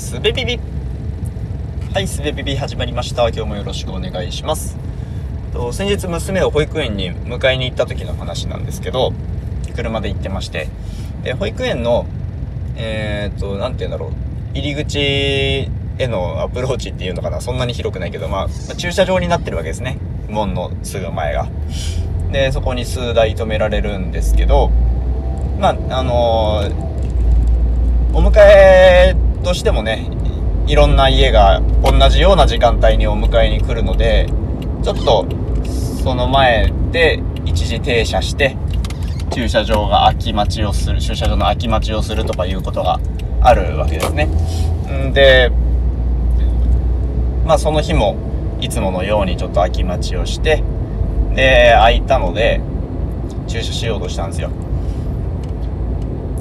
すべビビはいすべビビ始まりました。今日もよろしくお願いします。と先日娘を保育園に迎えに行った時の話なんですけど車で行ってましてで保育園のえっ、と何て言うんだろう。入り口へのアプローチっていうのかな。そんなに広くないけど、まあ、駐車場になってるわけですね。門のすぐ前が。でそこに数台止められるんですけどまああのーお迎えとしてもねいろんな家が同じような時間帯にお迎えに来るのでちょっとその前で一時停車して駐車場が空き待ちをする駐車場の空き待ちをするとかいうことがあるわけですね。んでまあその日もいつものようにちょっと空き待ちをしてで空いたので駐車しようとしたんですよ。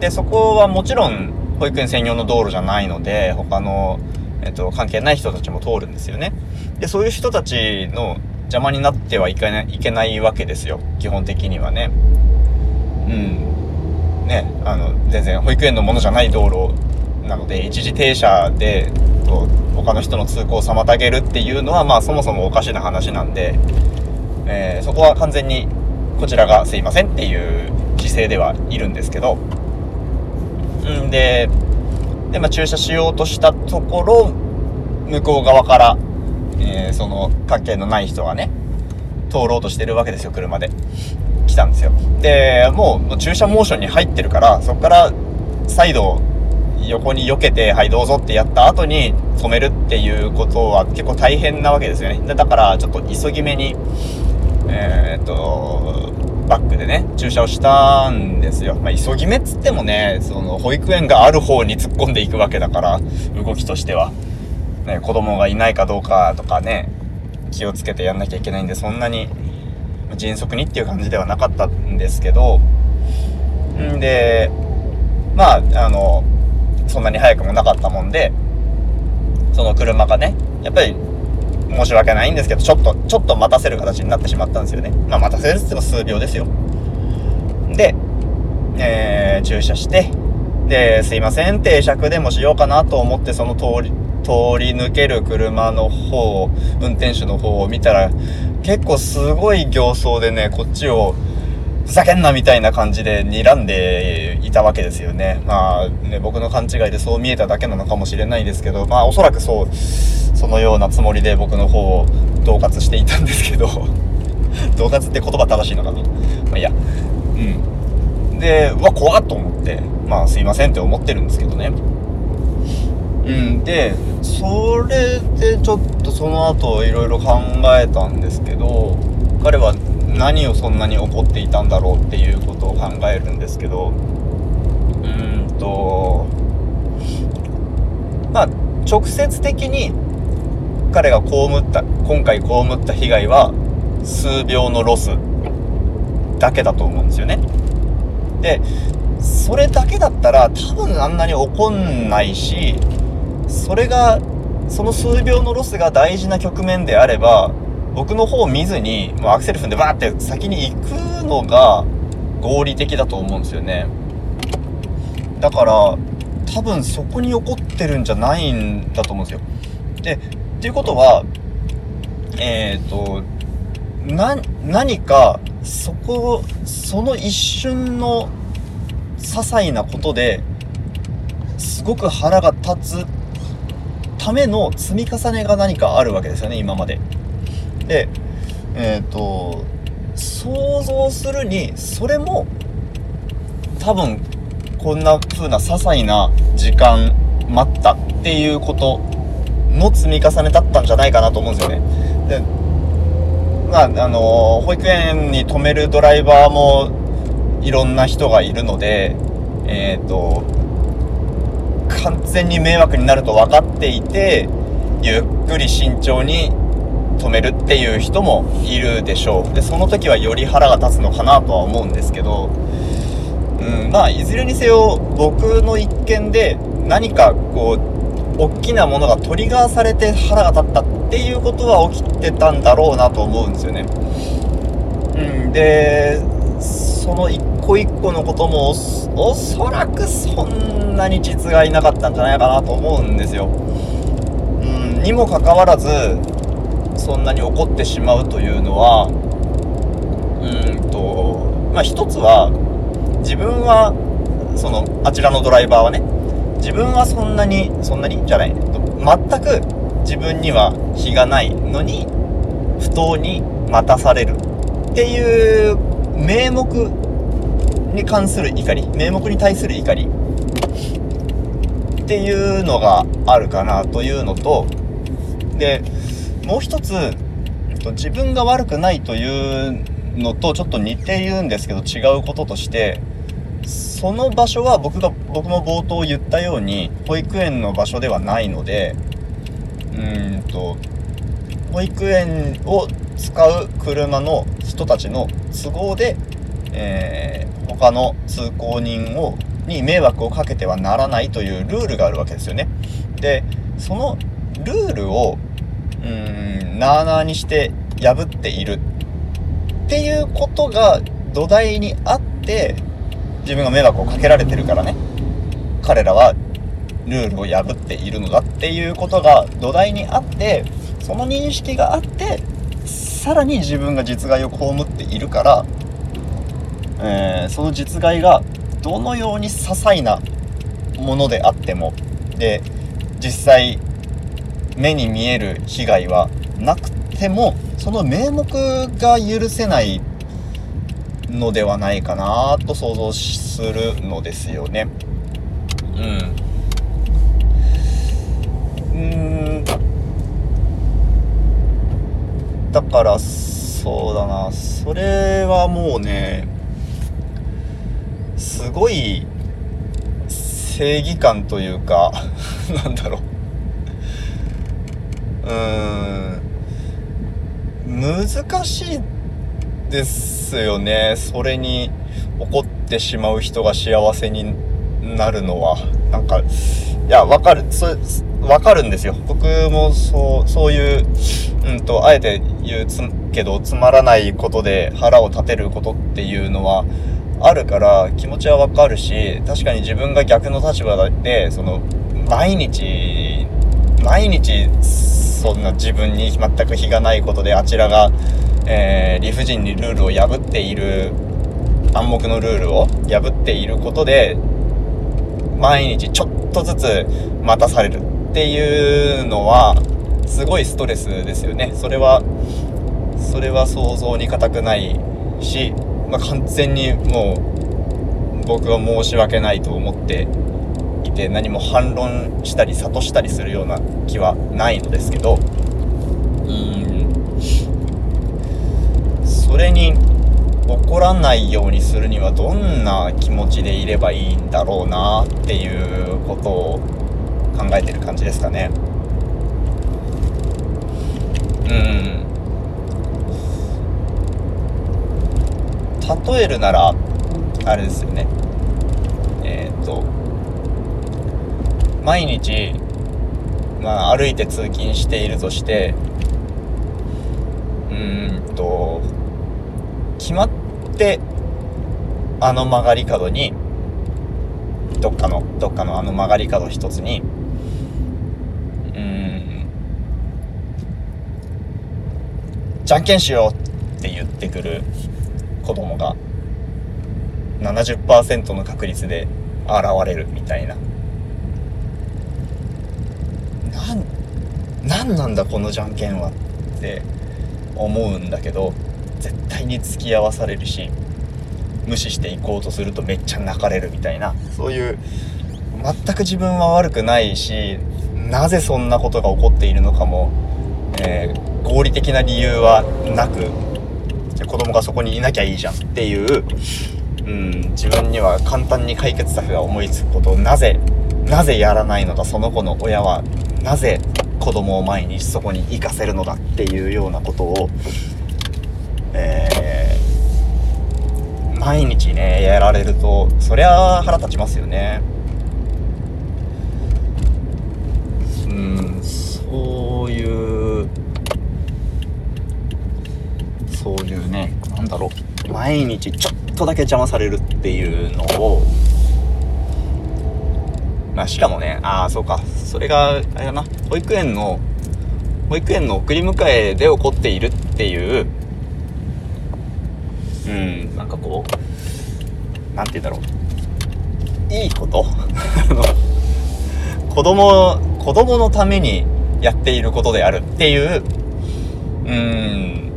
でそこはもちろん保育園専用の道路じゃないので他の、えっと、関係ない人たちも通るんですよね。でそういう人たちの邪魔になってはいけないいけないわけですよ。基本的にはね。うん。ねあの全然保育園のものじゃない道路なので一時停車でと他の人の通行を妨げるっていうのはまあそもそもおかしな話なんで、えー、そこは完全にこちらがすいませんっていう姿勢ではいるんですけどんでで、まあ、駐車しようとしたところ向こう側から、えー、その関係のない人がね通ろうとしてるわけですよ車で。来たんですよ。でもう駐車モーションに入ってるからそこから再度横に避けてはいどうぞってやった後に止めるっていうことは結構大変なわけですよね。だからちょっと急ぎ目にえー、っとバックでね、駐車をしたんですよ。まあ、急ぎ目っつってもね、その、保育園がある方に突っ込んでいくわけだから、動きとしては。ね、子供がいないかどうかとかね、気をつけてやんなきゃいけないんで、そんなに、迅速にっていう感じではなかったんですけど、んで、まあ、あの、そんなに早くもなかったもんで、その車がね、やっぱり申し訳ないんですけど、ちょっと、ちょっと待たせる形になってしまったんですよね。まあ、待たせるって言っても数秒ですよ。で、えー、駐車して、で、すいません、停車でもしようかなと思って、その通り、通り抜ける車の方を、運転手の方を見たら、結構すごい形相でね、こっちを、ふざけんなみたいな感じで睨んでいたわけですよね。まあね、僕の勘違いでそう見えただけなのかもしれないですけど、まあおそらくそう、そのようなつもりで僕の方を恫喝していたんですけど 恫喝って言葉正しいのかなまあいや。うん。で、うわ、怖っと思って、まあすいませんって思ってるんですけどね。うん、で、それでちょっとその後いろいろ考えたんですけど、彼は何をそんなに怒っていたんだろうっていうことを考えるんですけど、うんと、まあ、直接的に彼が被った今回被った被害は数秒のロスだけだと思うんですよね。でそれだけだったら多分あんなに怒んないしそれがその数秒のロスが大事な局面であれば僕の方を見ずにもうアクセル踏んでバーって先に行くのが合理的だと思うんですよねだから多分そこに怒ってるんじゃないんだと思うんですよでっていうことは、えっ、ー、と、な、何か、そこ、その一瞬の些細なことで、すごく腹が立つための積み重ねが何かあるわけですよね、今まで。で、えっ、ー、と、想像するに、それも、多分、こんな風な些細な時間待ったっていうことの積み重ねだったんじゃないかなと思うんですよね。でまあ、あの保育園に止めるドライバーもいろんな人がいるので、えっ、ー、と、完全に迷惑になると分かっていて、ゆっくり慎重に止めるっていう人もいるでしょう。で、その時はより腹が立つのかなとは思うんですけど、うん、まあ、いずれにせよ僕の一件で何かこう、大きなものがトリガーされて腹が立ったっていうことは起きてたんだろうなと思うんですよね。うん、でその1個一個のこともおそらくそんなに実害なかったんじゃないかなと思うんですよ。うんにもかかわらずそんなに怒ってしまうというのはうんとまあ一つは自分はそのあちらのドライバーはね自分はそんなにそんなにじゃない全く自分には非がないのに不当に待たされるっていう名目に関する怒り名目に対する怒りっていうのがあるかなというのとでもう一つ自分が悪くないというのとちょっと似ているんですけど違うこととしてその場所は僕が僕も冒頭言ったように保育園の場所ではないのでうんと保育園を使う車の人たちの都合で、えー、他の通行人をに迷惑をかけてはならないというルールがあるわけですよね。でそのルールをうんなあなあにして破っているっていうことが土台にあって自分が迷惑をかけられてるからね。彼らはルールを破っているのだっていうことが土台にあってその認識があってさらに自分が実害を被っているから、えー、その実害がどのように些細なものであってもで実際目に見える被害はなくてもその名目が許せないのではないかなと想像するのですよね。うん。うんだからそうだなそれはもうねすごい正義感というか なんだろう難しいですよね。それに怒ってしまう人が幸せになるのは。なんかいやわかる。そわかるんですよ。僕もそうそういううんとあえて言うつけどつまらないことで腹を立てることっていうのはあるから気持ちはわかるし確かに自分が逆の立場でその毎日毎日そんな自分に全く非がないことであちらがえー、理不尽にルールを破っている暗黙のルールを破っていることで毎日ちょっとずつ待たされるっていうのはすごいストレスですよね。それはそれは想像に難くないし、まあ、完全にもう僕は申し訳ないと思っていて何も反論したり諭したりするような気はないのですけどうん。それに怒らないようにするにはどんな気持ちでいればいいんだろうなっていうことを考えてる感じですかね。うん。例えるならあれですよね。えっ、ー、と毎日まあ歩いて通勤しているとしてうんと決まってあの曲がり角にどっかのどっかのあの曲がり角一つにうんじゃんけんしようって言ってくる子供が70%の確率で現れるみたいななん何なんだこのじゃんけんはって思うんだけど絶対に付き合わされるし無視していこうとするとめっちゃ泣かれるみたいなそういう全く自分は悪くないしなぜそんなことが起こっているのかも、えー、合理的な理由はなくじゃ子供がそこにいなきゃいいじゃんっていう、うん、自分には簡単に解決策が思いつくことをなぜなぜやらないのだその子の親はなぜ子供を前にそこに行かせるのだっていうようなことをえー、毎日ねやられるとそりゃ腹立ちますよね。うんそういうそういうね何だろう。毎日ちょっとだけ邪魔されるっていうのをまあしかもねああそうか。それがあれだな保育園の保育園の送り迎えで起こっているっていううんなんかこうなんて言うんだろう。いいこと？子供子供のためにやっていることであるっていううん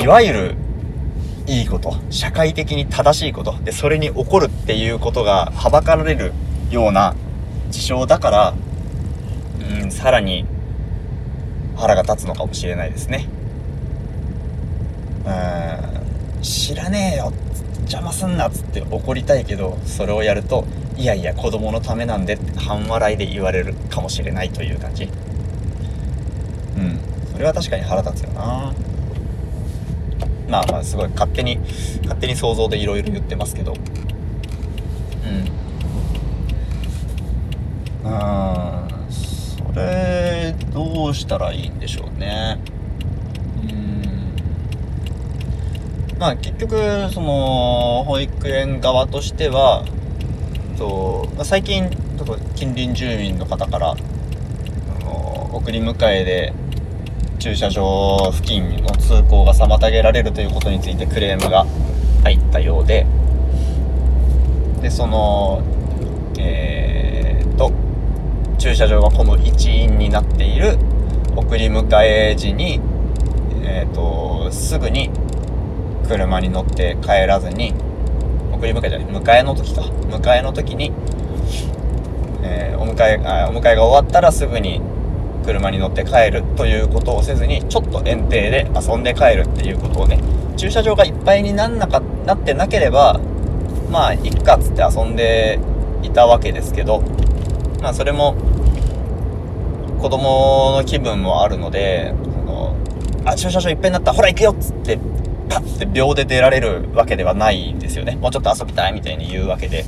いわゆるいいこと。社会的に正しいこと。でそれに起こるっていうことがはばかられるような事象だからうんさらに腹が立つのかもしれないですね。うん知らねえよ邪魔すんなっつって怒りたいけどそれをやるといやいや子供のためなんでって半笑いで言われるかもしれないという感じ。うんそれは確かに腹立つよな。まあまあすごい勝手に勝手に想像でいろいろ言ってますけど。うん。それどうしたらいいんでしょうね。うん。まあ結局その保育園側としてはと、まあ、最近ちょっと近隣住民の方から送り迎えで駐車場付近の通行が妨げられるということについてクレームが入ったようで。でそのえー、駐車場が混む一因になっている送り迎え時にえー、っとすぐに車に乗って帰らずに送り迎えじゃない迎えの時か。迎えの時に、えー、お迎えあお迎えが終わったらすぐに車に乗って帰るということをせずにちょっと園庭で遊んで帰るっていうことをね駐車場がいっぱいになんなかなってなければまあいっかっつって遊んでいたわけですけどまあそれも子供の気分もあるのでそのあ駐車場いっぱいになったほら行くよっつってパッて秒で出られるわけではないんですよね。もうちょっと遊びたいみたいに言うわけで。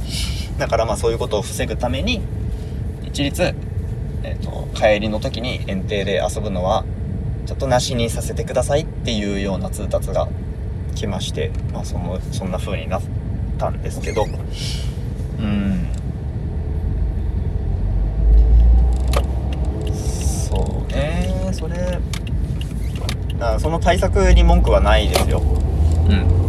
だからまあそういうことを防ぐために一律えーと、帰りの時に園庭で遊ぶのはちょっとなしにさせてくださいっていうような通達が来まして、まあ、そのそんな風になったんですけど。うんそうねそれあその対策に文句はないですよ。うん。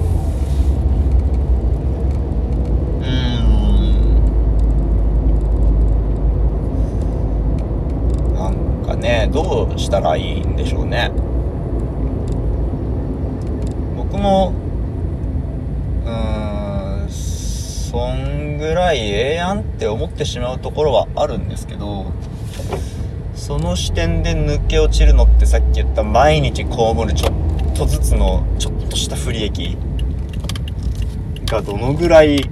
ねどうしたらいいんでしょうね。僕もうーんそんぐらいええやんって思ってしまうところはあるんですけどその視点で抜け落ちるのってさっき言った毎日被るちょっとずつのちょっとした不利益がどのぐらい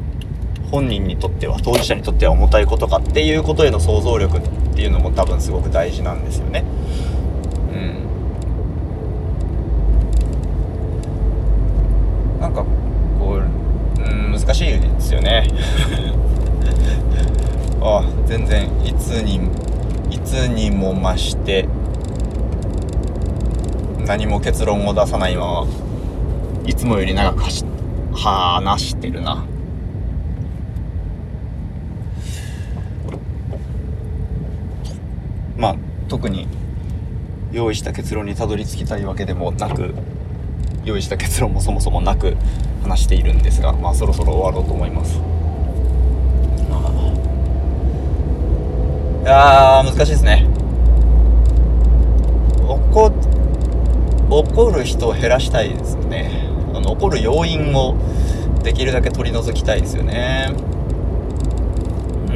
本人にとっては当事者にとっては重たいことかっていうことへの想像力っていうのも多分すごく大事なんですよね。うん。なんかこう、うん、難しいですよね。ああ全然いつにいつにも増して何も結論を出さないままいつもより長く走話してるな。まあ特に用意した結論にたどり着きたいわけでもなく用意した結論もそもそもなく話しているんですがまあそろそろ終わろうと思いますいや難しいですね。怒怒る人を減らしたいですよね。あの怒る要因をできるだけ取り除きたいですよね。う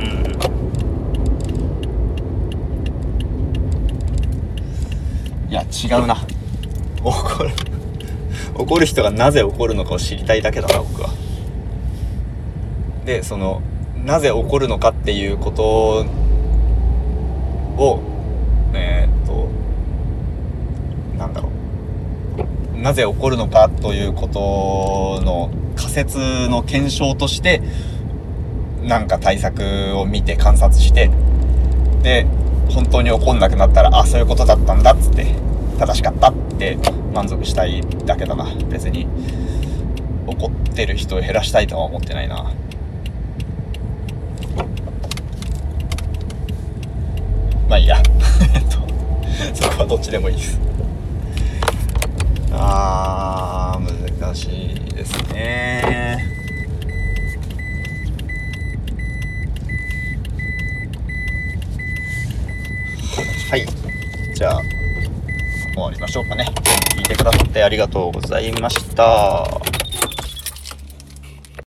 ん。いや違うな。怒る怒る人がなぜ怒るのかを知りたいだけだな僕は。でそのなぜ怒るのかっていうことをえー、っとなんだろう。なぜ起こるのかということの仮説の検証としてなんか対策を見て観察してで本当に怒んなくなったらあそういうことだったんだっつって正しかったって満足したいだけだな。別に怒ってる人を減らしたいとは思ってないなまあいいやえっとそこはどっちでもいいです。あー難しいですね。はい。じゃあ終わりましょうかね。聞いてくださってありがとうございました。